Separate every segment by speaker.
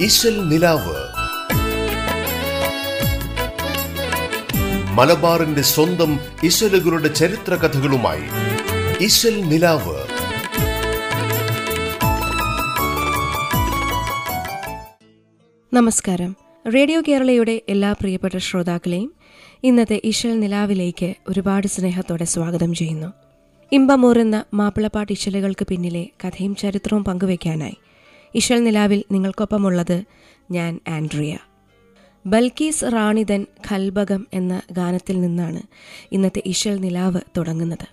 Speaker 1: ഇശൽ നിലാവ്. മലബാറിന്റെ സ്വന്തം ഇശലുകളുടെ ചരിത്ര കഥകളുമായി ഇശൽ നിലാവ്.
Speaker 2: നമസ്കാരം. റേഡിയോ കേരളയുടെ എല്ലാ പ്രിയപ്പെട്ട ശ്രോതാക്കളെയും ഇന്നത്തെ ഇശൽ നിലാവിലേക്ക് ഒരുപാട് സ്നേഹത്തോടെ സ്വാഗതം ചെയ്യുന്നു. ഇമ്പമൂറുന്ന മാപ്പിളപ്പാട്ട് ഇശലുകൾക്ക് പിന്നിലെ കഥയും ചരിത്രവും പങ്കുവയ്ക്കാനായി ഇശൽ നിലാവിൽ നിങ്ങൾക്കൊപ്പമുള്ളത് ഞാൻ ആൻഡ്രിയ. ബൽക്കീസ് റാണിതൻ ഖൽബകം എന്ന ഗാനത്തിൽ നിന്നാണ് ഇന്നത്തെ ഇശൽ നിലാവ് തുടങ്ങുന്നത്.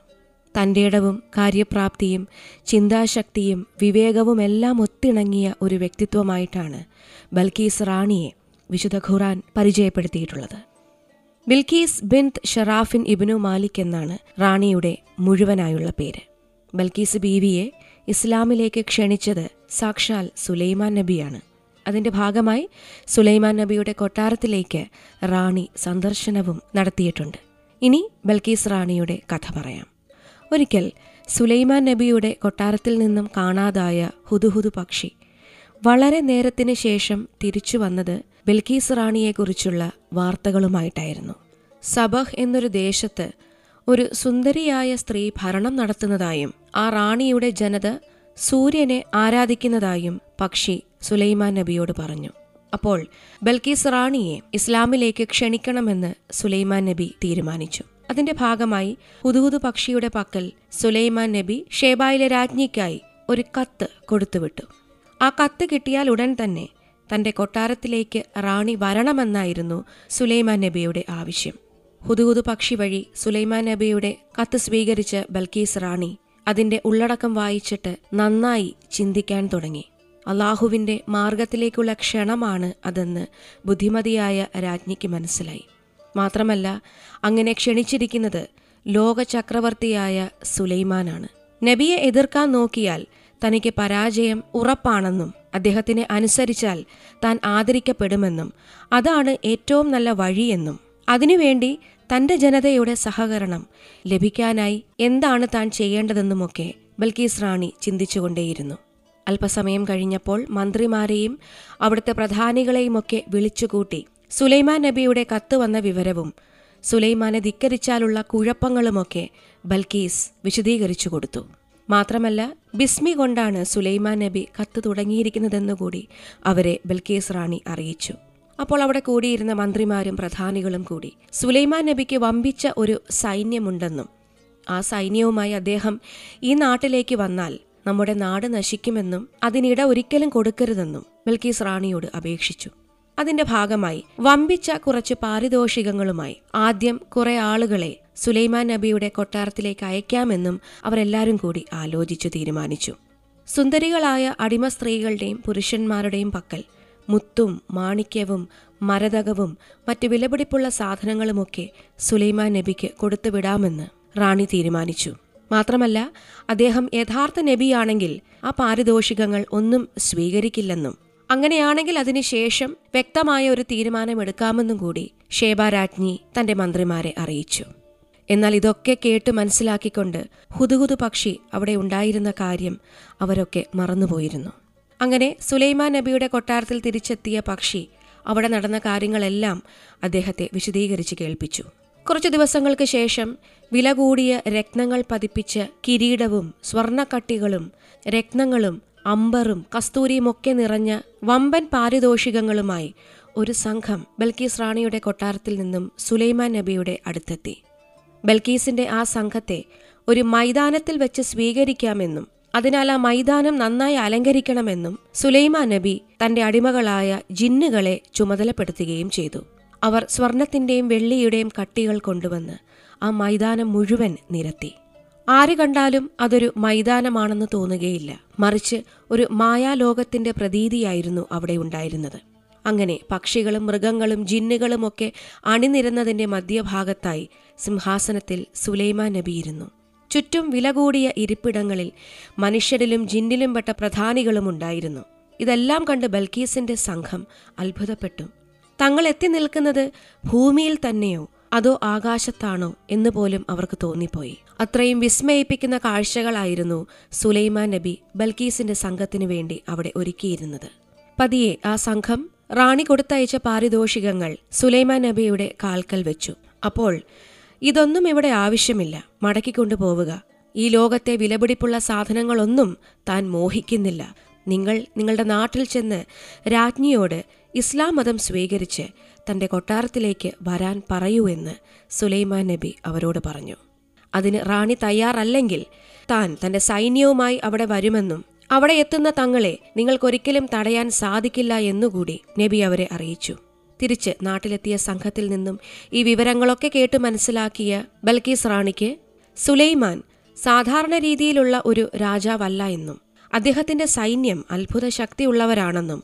Speaker 2: തന്റെ ഇടവും കാര്യപ്രാപ്തിയും ചിന്താശക്തിയും വിവേകവുമെല്ലാം ഒത്തിണങ്ങിയ ഒരു വ്യക്തിത്വമായിട്ടാണ് ബൽക്കീസ് റാണിയെ വിശുദ്ധ ഖുറാൻ പരിചയപ്പെടുത്തിയിട്ടുള്ളത്. ബിൽക്കീസ് ബിന്ത് ഷറാഫിൻ ഇബ്നു മാലിക് എന്നാണ് റാണിയുടെ മുഴുവനായുള്ള പേര്. ബൽക്കീസ് ബീവിയെ ഇസ്ലാമിലേക്ക് ക്ഷണിച്ചത് സാക്ഷാൽ സുലൈമാൻ നബിയാണ്. അതിന്റെ ഭാഗമായി സുലൈമാൻ നബിയുടെ കൊട്ടാരത്തിലേക്ക് റാണി സന്ദർശനവും നടത്തിയിട്ടുണ്ട്. ഇനി ബൽക്കീസ് റാണിയുടെ കഥ പറയാം. ഒരിക്കൽ സുലൈമാൻ നബിയുടെ കൊട്ടാരത്തിൽ നിന്നും കാണാതായ ഹുദുഹുദു പക്ഷി വളരെ നേരത്തിന് ശേഷം തിരിച്ചു വന്നത് ബൽക്കീസ് റാണിയെക്കുറിച്ചുള്ള വാർത്തകളുമായിട്ടായിരുന്നു. സബഹ് എന്നൊരു ദേശത്ത് ഒരു സുന്ദരിയായ സ്ത്രീ ഭരണം നടത്തുന്നതായും ആ റാണിയുടെ ജനത സൂര്യനെ ആരാധിക്കുന്നതായും പക്ഷി സുലൈമാൻ നബിയോട് പറഞ്ഞു. അപ്പോൾ ബൽക്കീസ് റാണിയെ ഇസ്ലാമിലേക്ക് ക്ഷണിക്കണമെന്ന് സുലൈമാൻ നബി തീരുമാനിച്ചു. അതിന്റെ ഭാഗമായി പുതുപുതു പക്ഷിയുടെ പക്കൽ സുലൈമാൻ നബി ഷേബായിലെ രാജ്ഞിക്കായി ഒരു കത്ത് കൊടുത്തുവിട്ടു. ആ കത്ത് കിട്ടിയാൽ ഉടൻ തന്നെ തന്റെ കൊട്ടാരത്തിലേക്ക് റാണി വരണമെന്നായിരുന്നു സുലൈമാൻ നബിയുടെ ആവശ്യം. ഹുദുഹുദു പക്ഷി വഴി സുലൈമാൻ നബിയുടെ കത്ത് സ്വീകരിച്ച് ബൽക്കീസ് റാണി അതിന്റെ ഉള്ളടക്കം വായിച്ചിട്ട് നന്നായി ചിന്തിക്കാൻ തുടങ്ങി. അള്ളാഹുവിന്റെ മാർഗത്തിലേക്കുള്ള ക്ഷണമാണ് അതെന്ന് ബുദ്ധിമതിയായ രാജ്ഞിക്ക് മനസ്സിലായി. മാത്രമല്ല അങ്ങനെ ക്ഷണിച്ചിരിക്കുന്നത് ലോക ചക്രവർത്തിയായ സുലൈമാനാണ്. നബിയെ എതിർക്കാൻ നോക്കിയാൽ തനിക്ക് പരാജയം ഉറപ്പാണെന്നും അദ്ദേഹത്തിനെ അനുസരിച്ചാൽ താൻ ആദരിക്കപ്പെടുമെന്നും അതാണ് ഏറ്റവും നല്ല വഴിയെന്നും. അതിനുവേണ്ടി തന്റെ ജനതയുടെ സഹകരണം ലഭിക്കാനായി എന്താണ് താൻ ചെയ്യേണ്ടതെന്നുമൊക്കെ ബൽക്കീസ് റാണി ചിന്തിച്ചുകൊണ്ടേയിരുന്നു. അല്പസമയം കഴിഞ്ഞപ്പോൾ മന്ത്രിമാരെയും അവിടുത്തെ പ്രധാനികളെയുമൊക്കെ വിളിച്ചുകൂട്ടി സുലൈമാൻ നബിയുടെ കത്ത് വന്ന വിവരവും സുലൈമാനെ ധിക്കരിച്ചാലുള്ള കുഴപ്പങ്ങളുമൊക്കെ ബൽക്കീസ് വിശദീകരിച്ചു കൊടുത്തു. മാത്രമല്ല ബിസ്മി കൊണ്ടാണ് സുലൈമാൻ നബി കത്ത് തുടങ്ങിയിരിക്കുന്നതെന്നുകൂടി അവരെ ബൽക്കീസ് റാണി അറിയിച്ചു. അപ്പോൾ അവിടെ കൂടിയിരുന്ന മന്ത്രിമാരും പ്രധാനികളും കൂടി സുലൈമാൻ നബിക്ക് വമ്പിച്ച ഒരു സൈന്യമുണ്ടെന്നും ആ സൈന്യവുമായി അദ്ദേഹം ഈ നാട്ടിലേക്ക് വന്നാൽ നമ്മുടെ നാട് നശിക്കുമെന്നും അതിനിട ഒരിക്കലും കൊടുക്കരുതെന്നും മിൽക്കീസ് റാണിയോട് അപേക്ഷിച്ചു. അതിന്റെ ഭാഗമായി വമ്പിച്ച കുറച്ച് പാരിതോഷികങ്ങളുമായി ആദ്യം കുറെ ആളുകളെ സുലൈമാൻ നബിയുടെ കൊട്ടാരത്തിലേക്ക് അയക്കാമെന്നും അവരെല്ലാവരും കൂടി ആലോചിച്ചു തീരുമാനിച്ചു. സുന്ദരികളായ അടിമ സ്ത്രീകളുടെയും പുരുഷന്മാരുടെയും പക്കൽ മുത്തും മാണിക്യവും മരതകവും മറ്റു വിലപിടിപ്പുള്ള സാധനങ്ങളുമൊക്കെ സുലൈമാൻ നബിക്ക് കൊടുത്തുവിടാമെന്ന് റാണി തീരുമാനിച്ചു. മാത്രമല്ല അദ്ദേഹം യഥാർത്ഥ നബിയാണെങ്കിൽ ആ പാരിതോഷികങ്ങൾ ഒന്നും സ്വീകരിക്കില്ലെന്നും അങ്ങനെയാണെങ്കിൽ അതിനുശേഷം വ്യക്തമായ ഒരു തീരുമാനമെടുക്കാമെന്നും കൂടി ഷേബാരാജ്ഞി തന്റെ മന്ത്രിമാരെ അറിയിച്ചു. എന്നാൽ ഇതൊക്കെ കേട്ട് മനസ്സിലാക്കിക്കൊണ്ട് ഹുതുഹുതു പക്ഷി അവിടെ ഉണ്ടായിരുന്ന കാര്യം അവരൊക്കെ മറന്നുപോയിരുന്നു. അങ്ങനെ സുലൈമാൻ നബിയുടെ കൊട്ടാരത്തിൽ തിരിച്ചെത്തിയ പക്ഷി അവിടെ നടന്ന കാര്യങ്ങളെല്ലാം അദ്ദേഹത്തെ വിശദീകരിച്ച് കേൾപ്പിച്ചു. കുറച്ചു ദിവസങ്ങൾക്ക് ശേഷം വില കൂടിയ രത്നങ്ങൾ പതിപ്പിച്ച കിരീടവും സ്വർണക്കട്ടികളും രത്നങ്ങളും അമ്പറും കസ്തൂരിയുമൊക്കെ നിറഞ്ഞ വമ്പൻ പാരിതോഷികങ്ങളുമായി ഒരു സംഘം ബൽക്കീസ് റാണിയുടെ കൊട്ടാരത്തിൽ നിന്നും സുലൈമാൻ നബിയുടെ അടുത്തെത്തി. ബൽക്കീസിന്റെ ആ സംഘത്തെ ഒരു മൈതാനത്തിൽ വെച്ച് സ്വീകരിക്കാമെന്നും അതിനാൽ ആ മൈതാനം നന്നായി അലങ്കരിക്കണമെന്നും സുലൈമാ നബി തന്റെ അടിമകളായ ജിന്നുകളെ ചുമതലപ്പെടുത്തുകയും ചെയ്തു. അവർ സ്വർണത്തിന്റെയും വെള്ളിയുടെയും കട്ടികൾ കൊണ്ടുവന്ന് ആ മൈതാനം മുഴുവൻ നിരത്തി. ആര് കണ്ടാലും അതൊരു മൈതാനമാണെന്ന് തോന്നുകയില്ല. മറിച്ച് ഒരു മായാലോകത്തിന്റെ പ്രതീതിയായിരുന്നു അവിടെ ഉണ്ടായിരുന്നത്. അങ്ങനെ പക്ഷികളും മൃഗങ്ങളും ജിന്നുകളും ഒക്കെ അണിനിരന്നതിന്റെ മധ്യഭാഗത്തായി സിംഹാസനത്തിൽ സുലൈമാൻ നബിയിരുന്നു ചുറ്റും വില കൂടിയ ഇരിപ്പിടങ്ങളിൽ മനുഷ്യരിലും ജിന്നിലും പെട്ട പ്രധാനികളും ഉണ്ടായിരുന്നു. ഇതെല്ലാം കണ്ട് ബൽക്കീസിന്റെ സംഘം അത്ഭുതപ്പെട്ടു. തങ്ങൾ എത്തി നിൽക്കുന്നത് ഭൂമിയിൽ തന്നെയോ അതോ ആകാശത്താണോ എന്ന് പോലും അവർക്ക് തോന്നിപ്പോയി. അത്രയും വിസ്മയിപ്പിക്കുന്ന കാഴ്ചകളായിരുന്നു സുലൈമാൻ നബി ബൽക്കീസിന്റെ സംഘത്തിനു വേണ്ടി അവിടെ ഒരുക്കിയിരുന്നത്. പതിയെ ആ സംഘം റാണി കൊടുത്തയച്ച പാരിതോഷികങ്ങൾ സുലൈമാൻ നബിയുടെ കാൽക്കൽ വെച്ചു. അപ്പോൾ ഇതൊന്നും ഇവിടെ ആവശ്യമില്ല. മടക്കിക്കൊണ്ടു പോവുക ഈ ലോകത്തെ വിലപിടിപ്പുള്ള സാധനങ്ങളൊന്നും താൻ മോഹിക്കുന്നില്ല. നിങ്ങൾ നിങ്ങളുടെ നാട്ടിൽ ചെന്ന് രാജ്ഞിയോട് ഇസ്ലാം മതം സ്വീകരിച്ച് തന്റെ കൊട്ടാരത്തിലേക്ക് വരാൻ പറയൂ എന്ന് സുലൈമാൻ നബി അവരോട് പറഞ്ഞു. അതിന് റാണി തയ്യാറല്ലെങ്കിൽ താൻ തന്റെ സൈന്യവുമായി അവിടെ വരുമെന്നും അവിടെ എത്തുന്ന തങ്ങളെ നിങ്ങൾക്കൊരിക്കലും തടയാൻ സാധിക്കില്ല എന്നുകൂടി നബി അവരെ അറിയിച്ചു. തിരിച്ച് നാട്ടിലെത്തിയ സംഘത്തിൽ നിന്നും ഈ വിവരങ്ങളൊക്കെ കേട്ട് മനസ്സിലാക്കിയ ബൽക്കീസ് റാണിക്ക് സുലൈമാൻ സാധാരണ രീതിയിലുള്ള ഒരു രാജാവല്ല എന്നും അദ്ദേഹത്തിന്റെ സൈന്യം അത്ഭുത ശക്തിയുള്ളവരാണെന്നും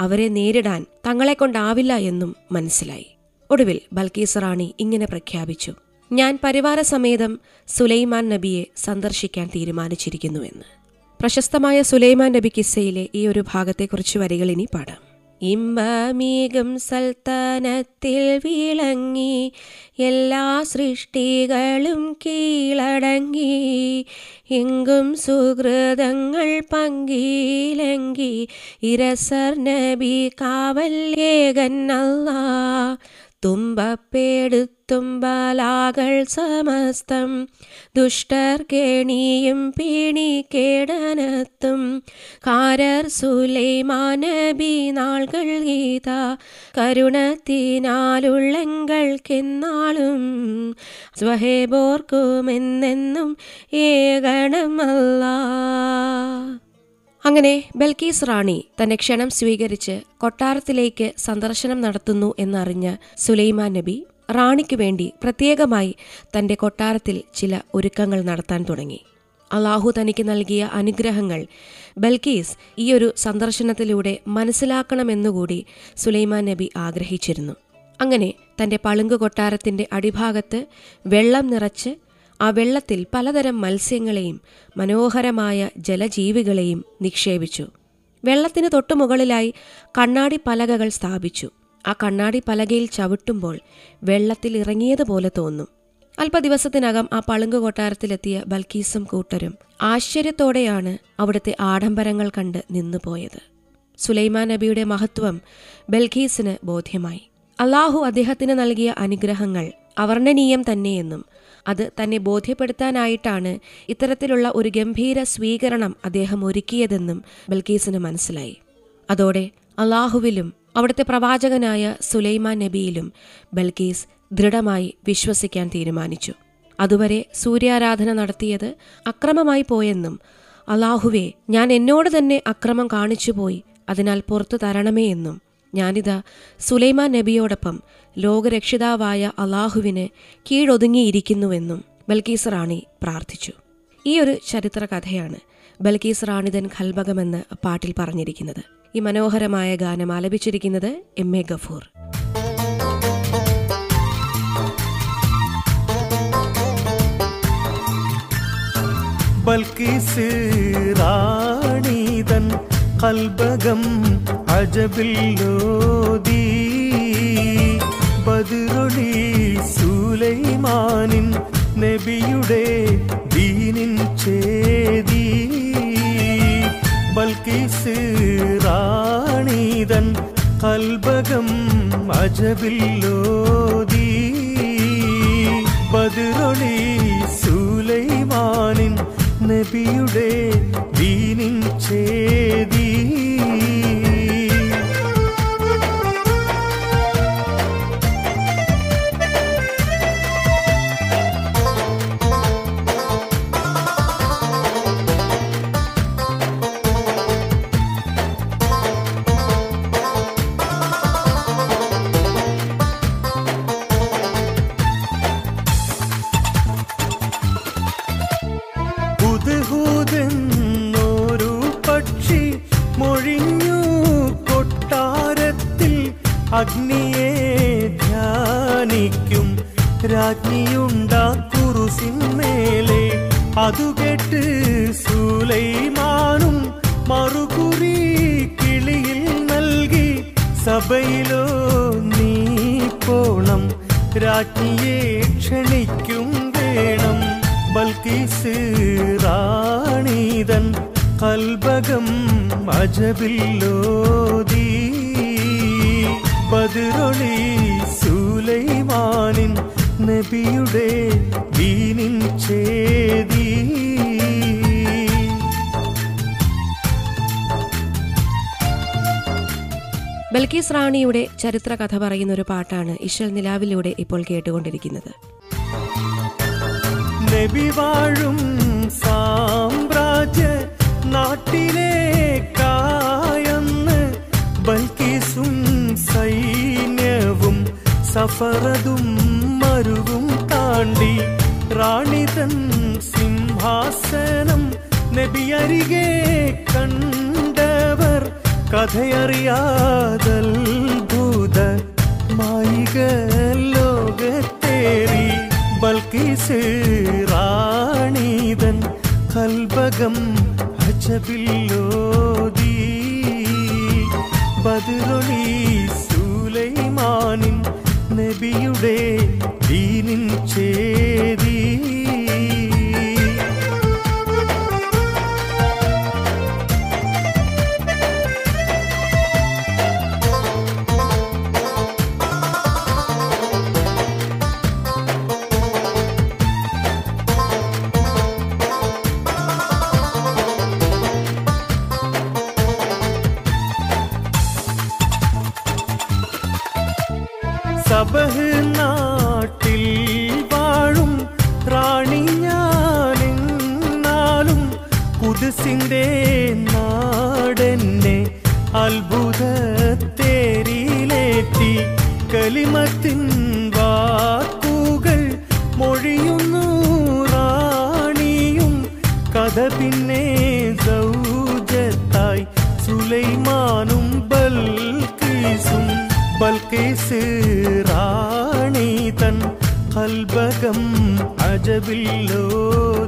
Speaker 2: അവരെ നേരിടാൻ തങ്ങളെക്കൊണ്ടാവില്ല എന്നും മനസ്സിലായി. ഒടുവിൽ ബൽക്കീസ് റാണി ഇങ്ങനെ പ്രഖ്യാപിച്ചു ഞാൻ പരിവാര സമേതം സുലൈമാൻ നബിയെ സന്ദർശിക്കാൻ തീരുമാനിച്ചിരിക്കുന്നുവെന്ന്. പ്രശസ്തമായ സുലൈമാൻ നബി കിസ്സയിലെ ഈ ഒരു ഭാഗത്തെക്കുറിച്ച് വരികൾ ഇനി പാടാം. ഇമ്പമീകം സൽത്താനത്തിൽ വിളങ്ങി എല്ലാ സൃഷ്ടികളും കീഴടങ്ങി. എങ്കും സുഹൃതങ്ങൾ പങ്കിലങ്കി ഇരസർ നബി കാവല്യേകന്നല്ലാ തുമ്പപ്പെടുത്തുമ്പലാകൾ സമസ്തം. ദുഷ്ടർ കേണിയും പിണി കേടനത്തും. കാരർ സുലൈമാനബി നാൾകൾ ഗീത. കരുണത്തിനാലുള്ളെങ്കൾക്കെന്നാളും സ്വഹേബോർക്കുമെന്നെന്നും ഏകണമല്ല. അങ്ങനെ ബൽക്കീസ് റാണി തന്റെ ക്ഷണം സ്വീകരിച്ച് കൊട്ടാരത്തിലേക്ക് സന്ദർശനം നടത്തുന്നു എന്നറിഞ്ഞ സുലൈമാൻ നബി റാണിക്ക് വേണ്ടി പ്രത്യേകമായി തന്റെ കൊട്ടാരത്തിൽ ചില ഒരുക്കങ്ങൾ നടത്താൻ തുടങ്ങി. അള്ളാഹു തനിക്ക് നൽകിയ അനുഗ്രഹങ്ങൾ ബൽക്കീസ് ഈ ഒരു സന്ദർശനത്തിലൂടെ മനസ്സിലാക്കണമെന്നുകൂടി സുലൈമാൻ നബി ആഗ്രഹിച്ചിരുന്നു. അങ്ങനെ തന്റെ പളുങ്ക് കൊട്ടാരത്തിന്റെ അടിഭാഗത്ത് വെള്ളം നിറച്ച് ആ വെള്ളത്തിൽ പലതരം മത്സ്യങ്ങളെയും മനോഹരമായ ജലജീവികളെയും നിക്ഷേപിച്ചു. വെള്ളത്തിന് തൊട്ടുമുകളിലായി കണ്ണാടി പലകകൾ സ്ഥാപിച്ചു. ആ കണ്ണാടി പലകയിൽ ചവിട്ടുമ്പോൾ വെള്ളത്തിൽ ഇറങ്ങിയതുപോലെ തോന്നും. അല്പദിവസത്തിനകം ആ പളുങ്ക് കൊട്ടാരത്തിലെത്തിയ ബൽക്കീസും കൂട്ടരും ആശ്ചര്യത്തോടെയാണ് അവിടുത്തെ ആഡംബരങ്ങൾ കണ്ട് നിന്നുപോയത്. സുലൈമാൻ നബിയുടെ മഹത്വം ബൽഖീസിന് ബോധ്യമായി. അള്ളാഹു അദ്ദേഹത്തിന് നൽകിയ അനുഗ്രഹങ്ങൾ അവർണനീയം തന്നെയെന്നും അത് തന്നെ ബോധ്യപ്പെടുത്താനായിട്ടാണ് ഇത്തരത്തിലുള്ള ഒരു ഗംഭീര സ്വീകരണം അദ്ദേഹം ഒരുക്കിയതെന്നും ബൽക്കീസിന് മനസ്സിലായി. അതോടെ അള്ളാഹുവിലും അവിടുത്തെ പ്രവാചകനായ സുലൈമാൻ നബിയിലും ബൽക്കീസ് ദൃഢമായി വിശ്വസിക്കാൻ തീരുമാനിച്ചു. അതുവരെ സൂര്യാരാധന നടത്തിയത് അക്രമമായി പോയെന്നും അള്ളാഹുവെ ഞാൻ എന്നോട് തന്നെ അക്രമം കാണിച്ചുപോയി അതിനാൽ പുറത്തു തരണമേ എന്നും ഞാനിതാ സുലൈമാൻ നബിയോടൊപ്പം ലോകരക്ഷിതാവായ അള്ളാഹുവിന് കീഴൊതുങ്ങിയിരിക്കുന്നുവെന്നും ബൽക്കീസ് റാണി പ്രാർത്ഥിച്ചു. ഈ ഒരു ചരിത്ര കഥയാണ് ബൽക്കീസ് റാണിതൻ ഖൽബകമെന്ന് പാട്ടിൽ പറഞ്ഞിരിക്കുന്നത്. ഈ മനോഹരമായ ഗാനം ആലപിച്ചിരിക്കുന്നത് എം എ ഗഫൂർ.
Speaker 3: ബൽക്കീസ് റാണിതൻ കൽബകം അജബില്ലോദീ ബദുറൊളി സുലൈമാനിൻ നബിയുടെ ദീനിൻ ചേദി ബൽക്കീസ് റാണീതൻ കൽബകം അജബില്ലോദീ ബദുറൊളി സുലൈമാനിൻ നബിയുടെ ദീനിൻ ചേദി രാജ്ഞിയെ ക്ഷണിക്കും വേണം. ബൽക്കീസ് റാണീതൻ കൽബകം അജബില്ലോദീ പതിരൊളി സൂലൈമാനിൻ നബിയുടെ ദീനിൻ ചേതി.
Speaker 2: ബൽക്കീസ് റാണിയുടെ ചരിത്ര കഥ പറയുന്ന ഒരു പാട്ടാണ് ഇഷൽ നിലാവിലൂടെ ഇപ്പോൾ കേട്ടുകൊണ്ടിരിക്കുന്നത്.
Speaker 3: നബി വാഴും സാമ്രാജ്യ നാട്ടിലേക്കായെന്ന് ബൽക്കീസും സൈന്യവും സഫറതും മരുവും താണ്ടി റാണിതൻ സിംഹാസനം നബി അരികെ കണ്ടവർ കഥയറിയാതൽഭൂത മായിക ലോകത്തേറി ബൽക്കീസ് റാണീതൻ കൽബകം അജബില്ലോദീ ബദിറൊളി സൂലൈമാനിൻ നബിയുടെ ദീനിൻ ചേതി. കുതിസിന്റെ നാടെന്നെ അത്ഭുതത്തേരിയിലേറ്റി കലിമത്തിൻ വാക്കുകൾ മൊഴിയുന്നു റാണിയും കഥ പിന്നെ സൗജത്തായി സുലൈമാനും ബൽക്കീസും ബൽക്കീസ് റാണി തൻ കൽബകം അജബില്ലോദീ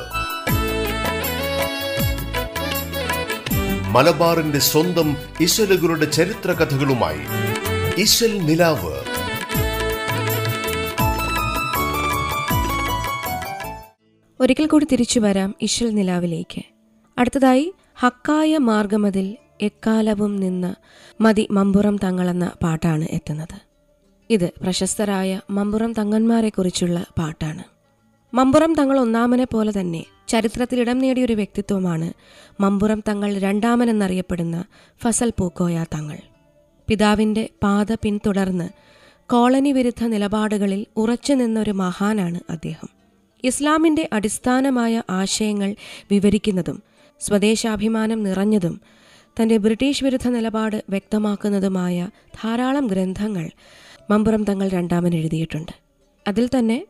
Speaker 1: മലബാറിന്റെ സ്വന്തം ഇശലുകളുടെ ചരിത്ര കഥകളുമായി ഇശൽ നിലാവ്.
Speaker 2: ഒരിക്കൽ കൂടി തിരിച്ചു വരാം ഇശൽ നിലാവിലേക്ക്. അടുത്തതായി ഹക്കായ മാർഗമതിൽ എക്കാലവും നിന്ന് മതി മമ്പുറം തങ്ങളെന്ന പാട്ടാണ് എത്തുന്നത്. ഇത് പ്രശസ്തരായ മമ്പുറം തങ്ങന്മാരെക്കുറിച്ചുള്ള പാട്ടാണ്. മമ്പുറം തങ്ങൾ ഒന്നാമനെ പോലെ തന്നെ ചരിത്രത്തിൽ ഇടം നേടിയ ഒരു വ്യക്തിത്വമാണ്. മമ്പുറം തങ്ങൾ രണ്ടാമൻ എന്നറിയപ്പെടുന്ന ഫസൽ പൂക്കോയ തങ്ങൾ. പിതാവിന്റെ പാത പിന്തുടർന്ന് കോളനി വിരുദ്ധ നിലപാടുകളിൽ ഉറച്ചു നിന്ന ഒരു മഹാനാണ് അദ്ദേഹം. ഇസ്ലാമിന്റെ അടിസ്ഥാനമായ ആശയങ്ങൾ വിവരിക്കുന്നതും സ്വദേശാഭിമാനം നിറഞ്ഞതും തന്റെ ബ്രിട്ടീഷ് വിരുദ്ധ നിലപാട് വ്യക്തമാക്കുന്നതുമായ ധാരാളം ഗ്രന്ഥങ്ങൾ മമ്പുറം തങ്ങൾ രണ്ടാമൻ എഴുതിയിട്ടുണ്ട്. അതിൽ തന്നെ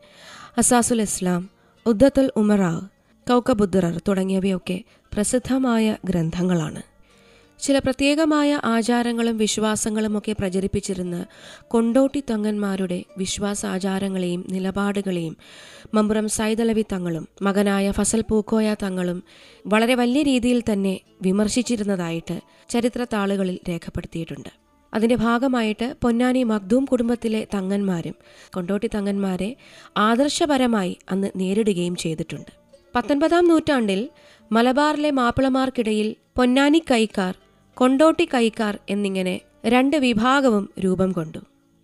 Speaker 2: അസാസുൽ ഇസ്ലാം ഉദ്ദത്തുൽ ഉമറാവ് കൗക്കബുദ്റർ തുടങ്ങിയവയൊക്കെ പ്രസിദ്ധമായ ഗ്രന്ഥങ്ങളാണ്. ചില പ്രത്യേകമായ ആചാരങ്ങളും വിശ്വാസങ്ങളുമൊക്കെ പ്രചരിപ്പിച്ചിരുന്ന കൊണ്ടോട്ടി തങ്ങന്മാരുടെ വിശ്വാസാചാരങ്ങളെയും നിലപാടുകളെയും മമ്പുറം സൈതലവി തങ്ങളും മകനായ ഫസൽ പൂക്കോയ തങ്ങളും വളരെ വലിയ രീതിയിൽ തന്നെ വിമർശിച്ചിരുന്നതായിട്ട് ചരിത്രത്താളുകളിൽ രേഖപ്പെടുത്തിയിട്ടുണ്ട്. അതിന്റെ ഭാഗമായിട്ട് പൊന്നാനി മഖ്ദൂം കുടുംബത്തിലെ തങ്ങന്മാരും കൊണ്ടോട്ടി തങ്ങന്മാരെ ആദർശപരമായി അന്ന് നേരിടുകയും ചെയ്തിട്ടുണ്ട്. പത്തൊൻപതാം നൂറ്റാണ്ടിൽ മലബാറിലെ മാപ്പിളമാർക്കിടയിൽ പൊന്നാനി കൈക്കാർ കൊണ്ടോട്ടി കൈക്കാർ എന്നിങ്ങനെ രണ്ട് വിഭാഗവും രൂപം കൊണ്ടു.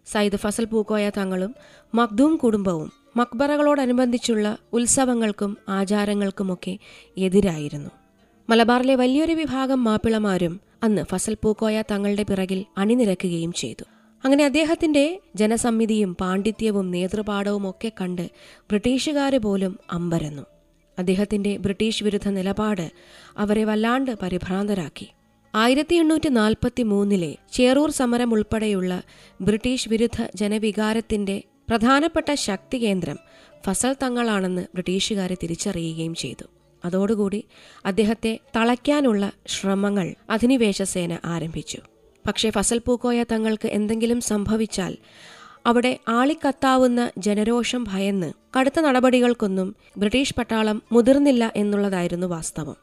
Speaker 2: സയ്യിദ് ഫസൽ പൂക്കോയ തങ്ങളും മഖ്ദൂം കുടുംബവും മക്ബറകളോടനുബന്ധിച്ചുള്ള ഉത്സവങ്ങൾക്കും ആചാരങ്ങൾക്കുമൊക്കെ എതിരായിരുന്നു. മലബാറിലെ വലിയൊരു വിഭാഗം മാപ്പിളമാരും അന്ന് ഫസൽ പൂക്കോയ തങ്ങളുടെ പിറകിൽ അണിനിരക്കുകയും ചെയ്തു. അങ്ങനെ അദ്ദേഹത്തിന്റെ ജനസമ്മിതിയും പാണ്ഡിത്യവും നേതൃപാഠവും ഒക്കെ കണ്ട് ബ്രിട്ടീഷുകാർ പോലും അമ്പരന്നു. അദ്ദേഹത്തിന്റെ ബ്രിട്ടീഷ് വിരുദ്ധ നിലപാട് അവരെ വല്ലാണ്ട് പരിഭ്രാന്തരാക്കി. ആയിരത്തി എണ്ണൂറ്റി നാൽപ്പത്തി മൂന്നിലെ ചേറൂർ സമരം ഉൾപ്പെടെയുള്ള ബ്രിട്ടീഷ് വിരുദ്ധ ജനവികാരത്തിന്റെ പ്രധാനപ്പെട്ട ശക്തി കേന്ദ്രം ഫസൽ തങ്ങളാണെന്ന് ബ്രിട്ടീഷുകാരെ തിരിച്ചറിയുകയും ചെയ്തു. അതോടുകൂടി അദ്ദേഹത്തെ തളയ്ക്കാനുള്ള ശ്രമങ്ങൾ അധിനിവേശ സേന ആരംഭിച്ചു. പക്ഷേ ഫസൽ പൂക്കോയ തങ്ങൾക്ക് എന്തെങ്കിലും സംഭവിച്ചാൽ അവിടെ ആളിക്കത്താവുന്ന ജനരോഷം ഭയന്ന് കടുത്ത നടപടികൾക്കൊന്നും ബ്രിട്ടീഷ് പട്ടാളം മുതിർന്നില്ല എന്നുള്ളതായിരുന്നു വാസ്തവം.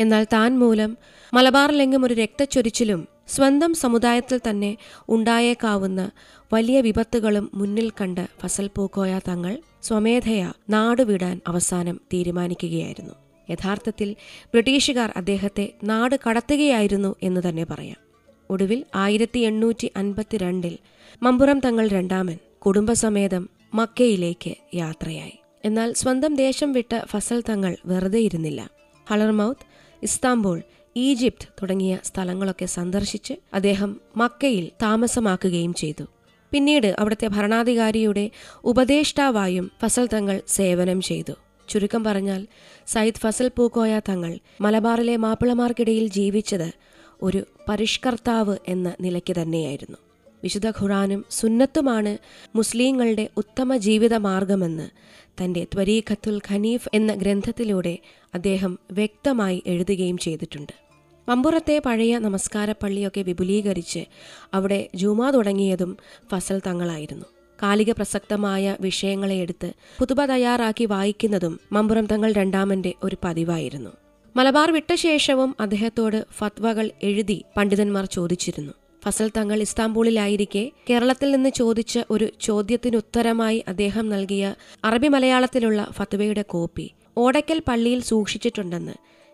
Speaker 2: എന്നാൽ താൻ മൂലം മലബാറിലെങ്ങും ഒരു രക്തച്ചൊരിച്ചിലും സ്വന്തം സമുദായത്തിൽ തന്നെ ഉണ്ടായേക്കാവുന്ന വലിയ വിപത്തുകളും മുന്നിൽ കണ്ട് ഫസൽ പൂക്കോയ തങ്ങൾ സ്വമേധയാ നാടുവിടാൻ അവസാനം തീരുമാനിക്കുകയായിരുന്നു. യഥാർത്ഥത്തിൽ ബ്രിട്ടീഷുകാർ അദ്ദേഹത്തെ നാട് കടത്തുകയായിരുന്നു എന്ന് തന്നെ പറയാം. ഒടുവിൽ ആയിരത്തി എണ്ണൂറ്റി അൻപത്തിരണ്ടിൽ മമ്പുറം തങ്ങൾ രണ്ടാമൻ കുടുംബസമേതം മക്കയിലേക്ക് യാത്രയായി. എന്നാൽ സ്വന്തം ദേശം വിട്ട ഫസൽ തങ്ങൾ വെറുതെ ഇരുന്നില്ല. ഹളർമൌത്ത് ഇസ്താംബൂൾ ഈജിപ്ത് തുടങ്ങിയ സ്ഥലങ്ങളൊക്കെ സന്ദർശിച്ച് അദ്ദേഹം മക്കയിൽ താമസമാക്കുകയും ചെയ്തു. പിന്നീട് അവിടുത്തെ ഭരണാധികാരിയുടെ ഉപദേഷ്ടാവായും ഫസൽ തങ്ങൾ സേവനം ചെയ്തു. ചുരുക്കം പറഞ്ഞാൽ സയ്യിദ് ഫസൽ പൂക്കോയ തങ്ങൾ മലബാറിലെ മാപ്പിളമാർക്കിടയിൽ ജീവിച്ചത് ഒരു പരിഷ്കർത്താവ് എന്ന നിലയ്ക്ക് തന്നെയായിരുന്നു. വിശുദ്ധ ഖുറാനും സുന്നത്തുമാണ് മുസ്ലിങ്ങളുടെ ഉത്തമ ജീവിത മാർഗമെന്ന് തന്റെ ത്വരീഖത്തുൽ ഖനീഫ് എന്ന ഗ്രന്ഥത്തിലൂടെ അദ്ദേഹം വ്യക്തമായി എഴുതുകയും ചെയ്തിട്ടുണ്ട്. മമ്പുറത്തെ പഴയ നമസ്കാരപ്പള്ളിയൊക്കെ വിപുലീകരിച്ച് അവിടെ ജുമാ തുടങ്ങിയതും ഫസൽ തങ്ങളായിരുന്നു. കാലിക പ്രസക്തമായ വിഷയങ്ങളെ എടുത്ത് പുതുബ തയ്യാറാക്കി വായിക്കുന്നതും മമ്പുറം തങ്ങൾ രണ്ടാമന്റെ ഒരു പതിവായിരുന്നു. മലബാർ വിട്ട ശേഷവും അദ്ദേഹത്തോട് ഫത്വകൾ എഴുതി പണ്ഡിതന്മാർ ചോദിച്ചിരുന്നു. ഫസൽ തങ്ങൾ ഇസ്താംബൂളിലായിരിക്കെ കേരളത്തിൽ നിന്ന് ചോദിച്ച ഒരു ചോദ്യത്തിനുത്തരമായി അദ്ദേഹം നൽകിയ അറബി മലയാളത്തിലുള്ള ഫത്വയുടെ കോപ്പി ഓടയ്ക്കൽ പള്ളിയിൽ സൂക്ഷിച്ചിട്ടുണ്ടെന്ന്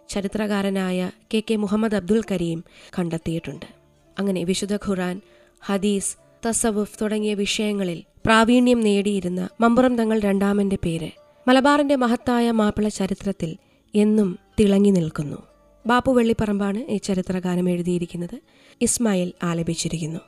Speaker 2: ചരിത്രകാരനായ കെ കെ മുഹമ്മദ് അബ്ദുൽ കരീം കണ്ടെത്തിയിട്ടുണ്ട്. അങ്ങനെ വിശുദ്ധ ഖുറാൻ ഹദീസ് തസവുഫ് തുടങ്ങിയ വിഷയങ്ങളിൽ പ്രാവീണ്യം നേടിയിരുന്ന മമ്പുറം തങ്ങൾ രണ്ടാമന്റെ പേര്. മലബാറിന്റെ മഹത്തായ മാപ്പിള ചരിത്രത്തിൽ എന്നും തിളങ്ങി നിൽക്കുന്നു. ബാപ്പു വെള്ളിപ്പറമ്പാണ് ഈ ചരിത്രഗാനം എഴുതിയിരിക്കുന്നത്. ഇസ്മായിൽ ആലപിച്ചിരിക്കുന്നു.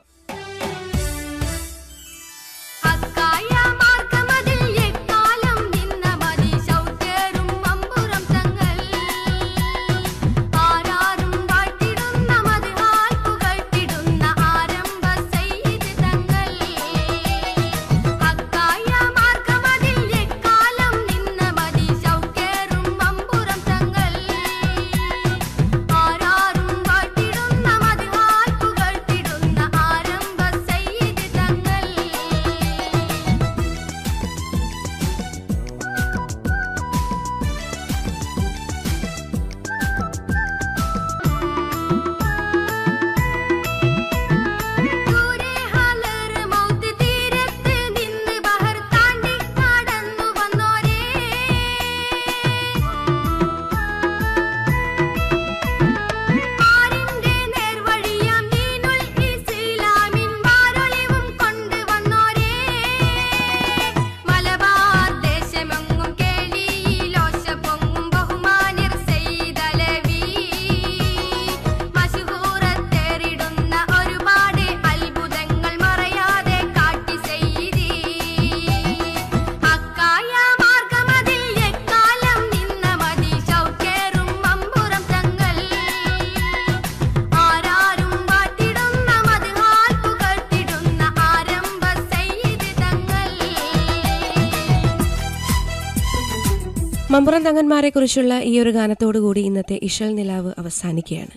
Speaker 4: മമ്പുറം
Speaker 2: തങ്ങന്മാരെക്കുറിച്ചുള്ള ഈ ഒരു ഗാനത്തോടുകൂടി ഇന്നത്തെ ഇഷൽ നിലാവ് അവസാനിക്കുകയാണ്.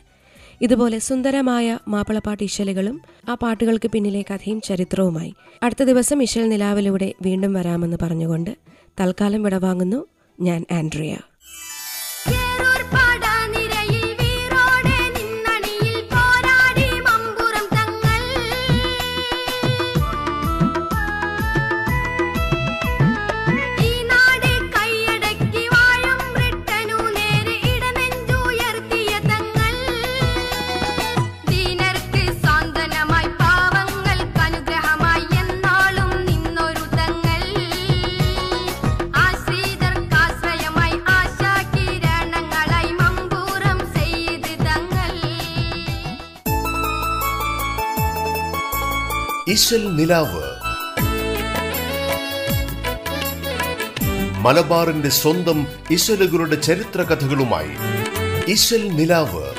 Speaker 2: ഇതുപോലെ സുന്ദരമായ മാപ്പിളപ്പാട്ട് ഇശലുകളും ആ പാട്ടുകൾക്ക് പിന്നിലെ കഥയും ചരിത്രവുമായി അടുത്ത ദിവസം ഇഷൽ നിലാവിലൂടെ വീണ്ടും വരാമെന്ന് പറഞ്ഞുകൊണ്ട് തൽക്കാലം വിടവാങ്ങുന്നു ഞാൻ ആൻഡ്രിയ.
Speaker 1: ഇശൽ നിലാവ്. മലബാറിന്റെ സ്വന്തം ഇശലുകളുടെ ചരിത്ര കഥകളുമായി ഇശൽ നിലാവ്.